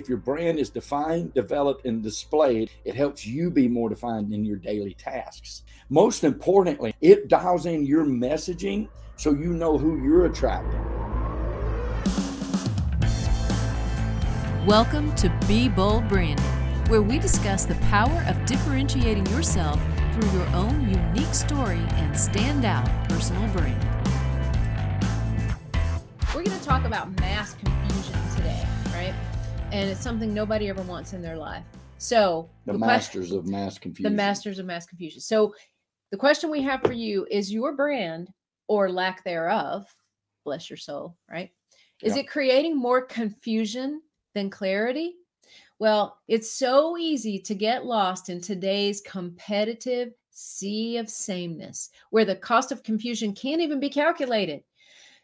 if your brand is defined, developed, and displayed, it helps you be more defined in your daily tasks. Most importantly, it dials in your messaging so you know who you're attracting. Welcome to Be Bold Branding, where we discuss the power of differentiating yourself through your own unique story and standout personal brand. We're going to talk about mass confusion today, right? And it's something nobody ever wants in their life. So, the, the masters question, of mass confusion. The masters of mass confusion. So, the question we have for you is your brand or lack thereof, bless your soul, right? Is it creating more confusion than clarity? Well, it's so easy to get lost in today's competitive sea of sameness where the cost of confusion can't even be calculated.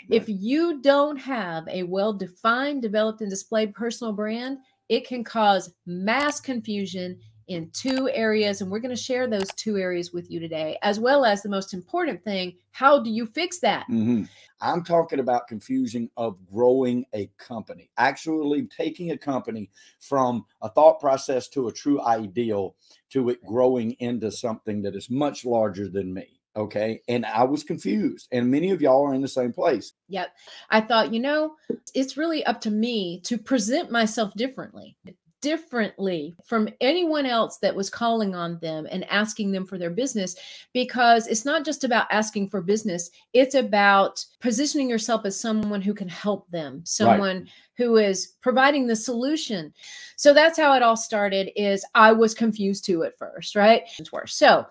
Right. If you don't have a well defined, developed, and displayed personal brand, it can cause mass confusion in two areas. And we're going to share those two areas with you today, as well as the most important thing how do you fix that? Mm-hmm. I'm talking about confusion of growing a company, actually taking a company from a thought process to a true ideal to it growing into something that is much larger than me. Okay. And I was confused. And many of y'all are in the same place. Yep. I thought, you know, it's really up to me to present myself differently differently from anyone else that was calling on them and asking them for their business because it's not just about asking for business it's about positioning yourself as someone who can help them someone right. who is providing the solution. So that's how it all started is i was confused too at first right? So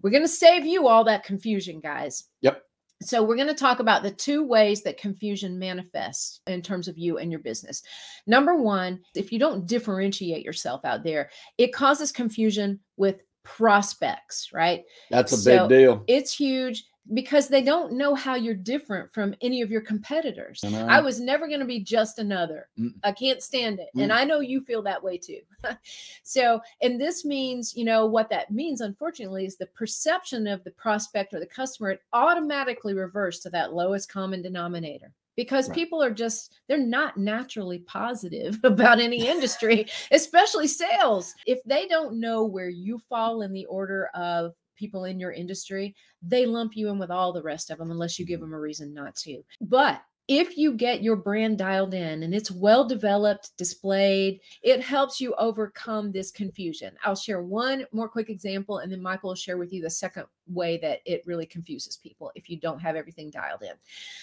we're going to save you all that confusion guys. Yep so, we're going to talk about the two ways that confusion manifests in terms of you and your business. Number one, if you don't differentiate yourself out there, it causes confusion with prospects, right? That's a so big deal. It's huge because they don't know how you're different from any of your competitors. I was never going to be just another. Mm. I can't stand it. Mm. And I know you feel that way too. so, and this means, you know, what that means, unfortunately, is the perception of the prospect or the customer, it automatically reverts to that lowest common denominator because right. people are just they're not naturally positive about any industry especially sales if they don't know where you fall in the order of people in your industry, they lump you in with all the rest of them unless you give mm-hmm. them a reason not to. But if you get your brand dialed in and it's well developed, displayed, it helps you overcome this confusion. I'll share one more quick example and then Michael will share with you the second way that it really confuses people if you don't have everything dialed in.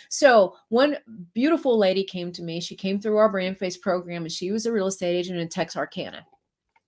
So, one beautiful lady came to me. She came through our BrandFace program and she was a real estate agent in Texarkana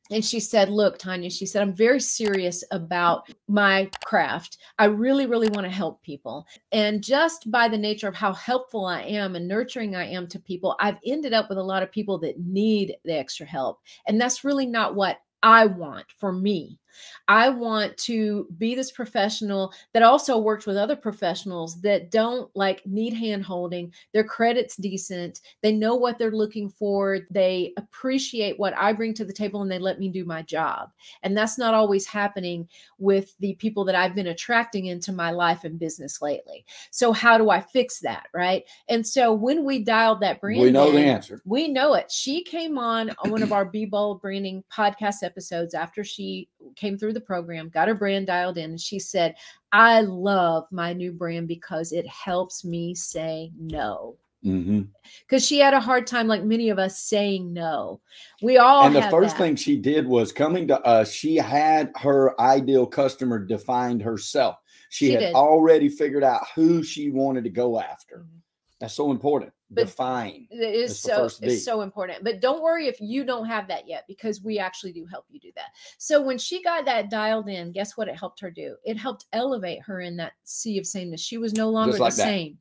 and she said, Look, Tanya, she said, I'm very serious about my craft. I really, really want to help people. And just by the nature of how helpful I am and nurturing I am to people, I've ended up with a lot of people that need the extra help. And that's really not what I want for me. I want to be this professional that also works with other professionals that don't like need hand holding. Their credit's decent. They know what they're looking for. They appreciate what I bring to the table and they let me do my job. And that's not always happening with the people that I've been attracting into my life and business lately. So, how do I fix that? Right. And so, when we dialed that brand, we know in, the answer. We know it. She came on one of our Be Bold branding podcast episodes after she came through the program, got her brand dialed in, and she said, I love my new brand because it helps me say no. Because mm-hmm. she had a hard time, like many of us, saying no. We all and the first that. thing she did was coming to us. She had her ideal customer defined herself. She, she had did. already figured out who she wanted to go after. Mm-hmm. That's so important but define it is so it's so important but don't worry if you don't have that yet because we actually do help you do that. So when she got that dialed in guess what it helped her do? It helped elevate her in that sea of sameness. She was no longer like the that. same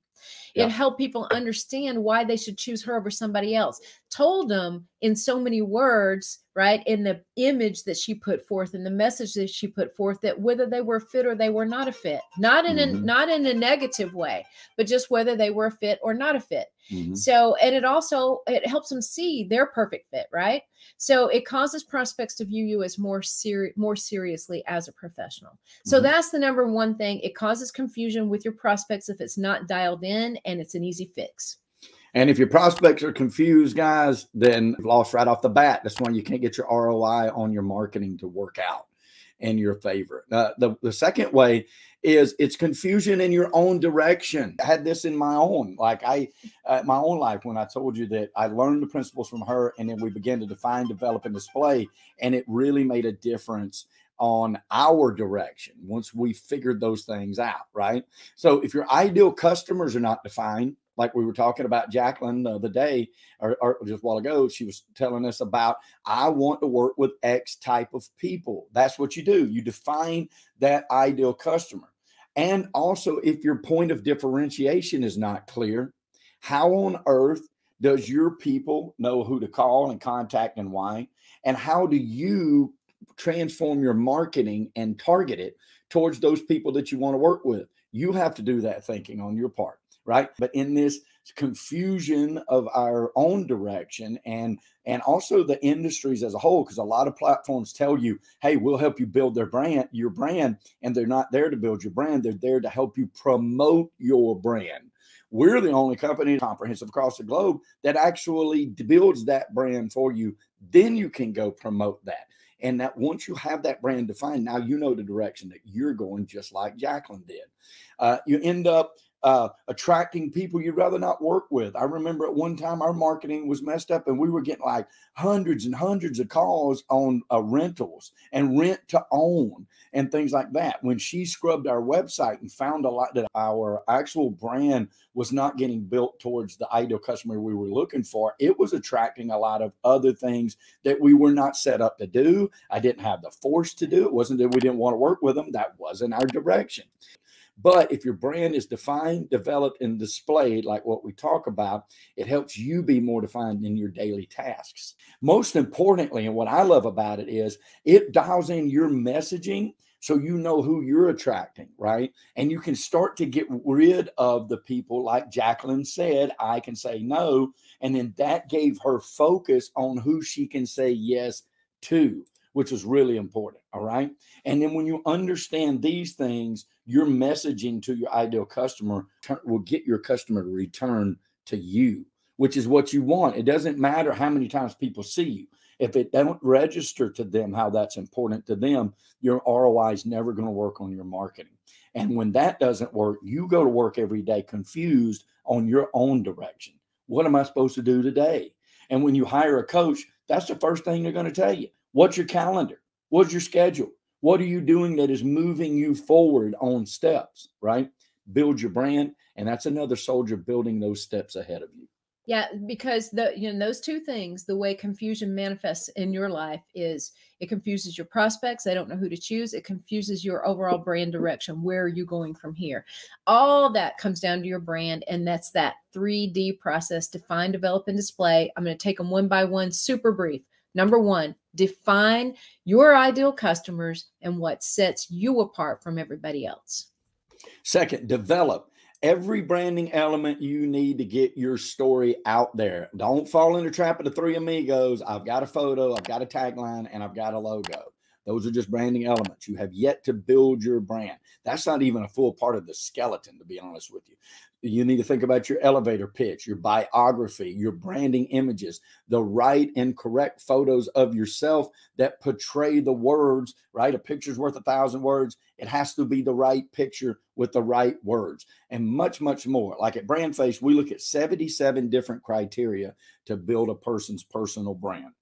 yeah. it helped people understand why they should choose her over somebody else told them in so many words right in the image that she put forth and the message that she put forth that whether they were fit or they were not a fit not in mm-hmm. a not in a negative way but just whether they were a fit or not a fit mm-hmm. so and it also it helps them see their perfect fit right so it causes prospects to view you as more serious more seriously as a professional so mm-hmm. that's the number one thing it causes confusion with your prospects if it's not dialed in and it's an easy fix And if your prospects are confused, guys, then lost right off the bat. That's why you can't get your ROI on your marketing to work out in your favor. Uh, the, the second way is it's confusion in your own direction. I had this in my own, like I, uh, my own life when I told you that I learned the principles from her and then we began to define, develop, and display. And it really made a difference on our direction once we figured those things out, right? So if your ideal customers are not defined, like we were talking about Jacqueline the other day or, or, just a while ago, she was telling us about I want to work with X type of people. That's what you do. You define that ideal customer. And also, if your point of differentiation is not clear, how on earth does your people know who to call and contact and why? And how do you transform your marketing and target it towards those people that you want to work with? You have to do that thinking on your part right? But in this confusion of our own direction and and also the industries as a whole because a lot of platforms tell you hey we'll help you build their brand your brand and they're not there to build your brand they're there to help you promote your brand we're the only company comprehensive across the globe that actually builds that brand for you then you can go promote that and that once you have that brand defined now you know the direction that you're going just like jacqueline did. Uh, you end up uh, attracting people you'd rather not work with. I remember at one time our marketing was messed up and we were getting like hundreds and hundreds of calls on uh, rentals and rent to own and things like that. When she scrubbed our website and found a lot that our actual brand was not getting built towards the ideal customer we were looking for, it was attracting a lot of other things that we were not set up to do. I didn't have the force to do. It wasn't that we didn't want to work with them. That wasn't our direction. But if your brand is defined, developed, and displayed, like what we talk about, it helps you be more defined in your daily tasks. Most importantly, and what I love about it is it dials in your messaging so you know who you're attracting, right? And you can start to get rid of the people, like Jacqueline said, I can say no. And then that gave her focus on who she can say yes to which is really important. All right. And then when you understand these things, your messaging to your ideal customer will get your customer to return to you, which is what you want. It doesn't matter how many times people see you. If it don't register to them how that's important to them, your ROI is never going to work on your marketing. And when that doesn't work, you go to work every day confused on your own direction. What am I supposed to do today? And when you hire a coach, that's the first thing they're going to tell you. What's your calendar? What's your schedule? What are you doing that is moving you forward on steps, right? Build your brand. And that's another soldier building those steps ahead of you. Yeah, because the you know those two things, the way confusion manifests in your life is it confuses your prospects. They don't know who to choose. It confuses your overall brand direction. Where are you going from here? All that comes down to your brand, and that's that 3D process: define, develop, and display. I'm going to take them one by one, super brief. Number one, define your ideal customers and what sets you apart from everybody else. Second, develop every branding element you need to get your story out there. Don't fall in the trap of the three amigos. I've got a photo, I've got a tagline, and I've got a logo. Those are just branding elements. You have yet to build your brand. That's not even a full part of the skeleton, to be honest with you. You need to think about your elevator pitch, your biography, your branding images, the right and correct photos of yourself that portray the words, right? A picture's worth a thousand words. It has to be the right picture with the right words and much, much more. Like at BrandFace, we look at 77 different criteria to build a person's personal brand.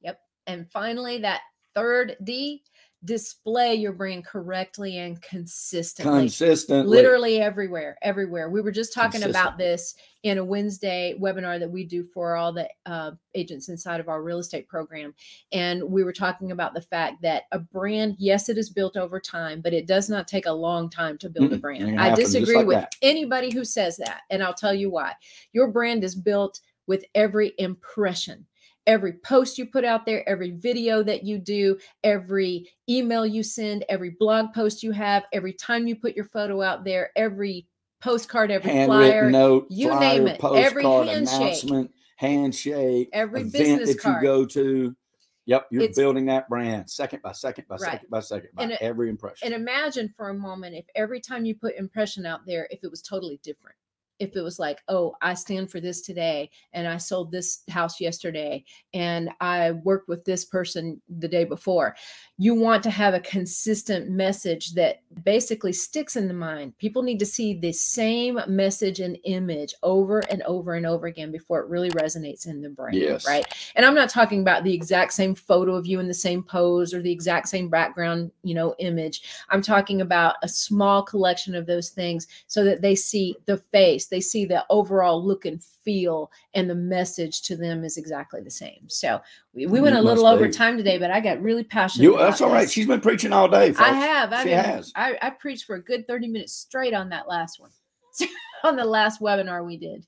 Yep. And finally, that third D display your brand correctly and consistently. Consistently. Literally everywhere, everywhere. We were just talking about this in a Wednesday webinar that we do for all the uh, agents inside of our real estate program. And we were talking about the fact that a brand, yes, it is built over time, but it does not take a long time to build mm-hmm. a brand. I disagree like with that. anybody who says that. And I'll tell you why. Your brand is built with every impression every post you put out there, every video that you do, every email you send, every blog post you have, every time you put your photo out there, every postcard, every Handwritten flyer, note, you flyer, name it, every handshake, announcement, handshake, every event business that card. you go to. Yep, you're It's- building that brand second by second by Right. second by second by And uh, every impression. And imagine for a moment if every time you put impression out there, if it was totally different. If it was like, oh, I stand for this today and I sold this house yesterday and I worked with this person the day before. You want to have a consistent message that basically sticks in the mind. People need to see the same message and image over and over and over again before it really resonates in the brain. Yes. Right. And I'm not talking about the exact same photo of you in the same pose or the exact same background, you know, image. I'm talking about a small collection of those things so that they see the face, they see the overall look and feel, and the message to them is exactly the same. So we, we went a little over be. time today, but I got really passionate. You, that's all right. this. She's been preaching all day. Folks. I have. I've she been- has. I, I preached for a good 30 minutes straight on that last one. on the last webinar we did.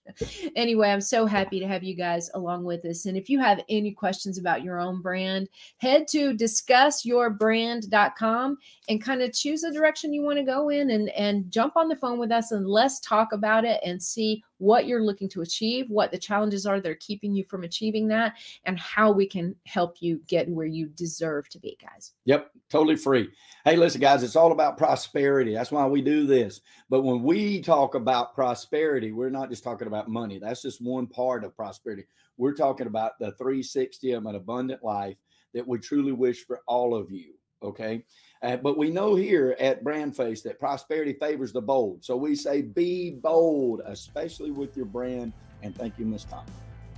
Anyway, I'm so happy to have you guys along with us. And if you have any questions about your own brand, head to discussyourbrand.com and kind of choose the direction you want to go in and, and jump on the phone with us and let's talk about it and see what you're looking to achieve, what the challenges are that are keeping you from achieving that, and how we can help you get where you deserve to be, guys. Yep, totally free. Hey, listen, guys, it's all about prosperity. That's why we do this. But when we talk about prosperity, we're not just talking about money. That's just one part of prosperity. We're talking about the 360 of an abundant life that we truly wish for all of you. Okay. Uh, but we know here at Brandface that prosperity favors the bold. So we say be bold, especially with your brand. And thank you, Miss Tom.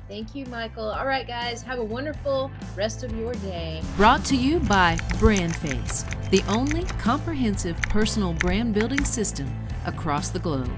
Thank you, Michael. All right, guys, have a wonderful rest of your day. Brought to you by BrandFace, the only comprehensive personal brand building system across the globe.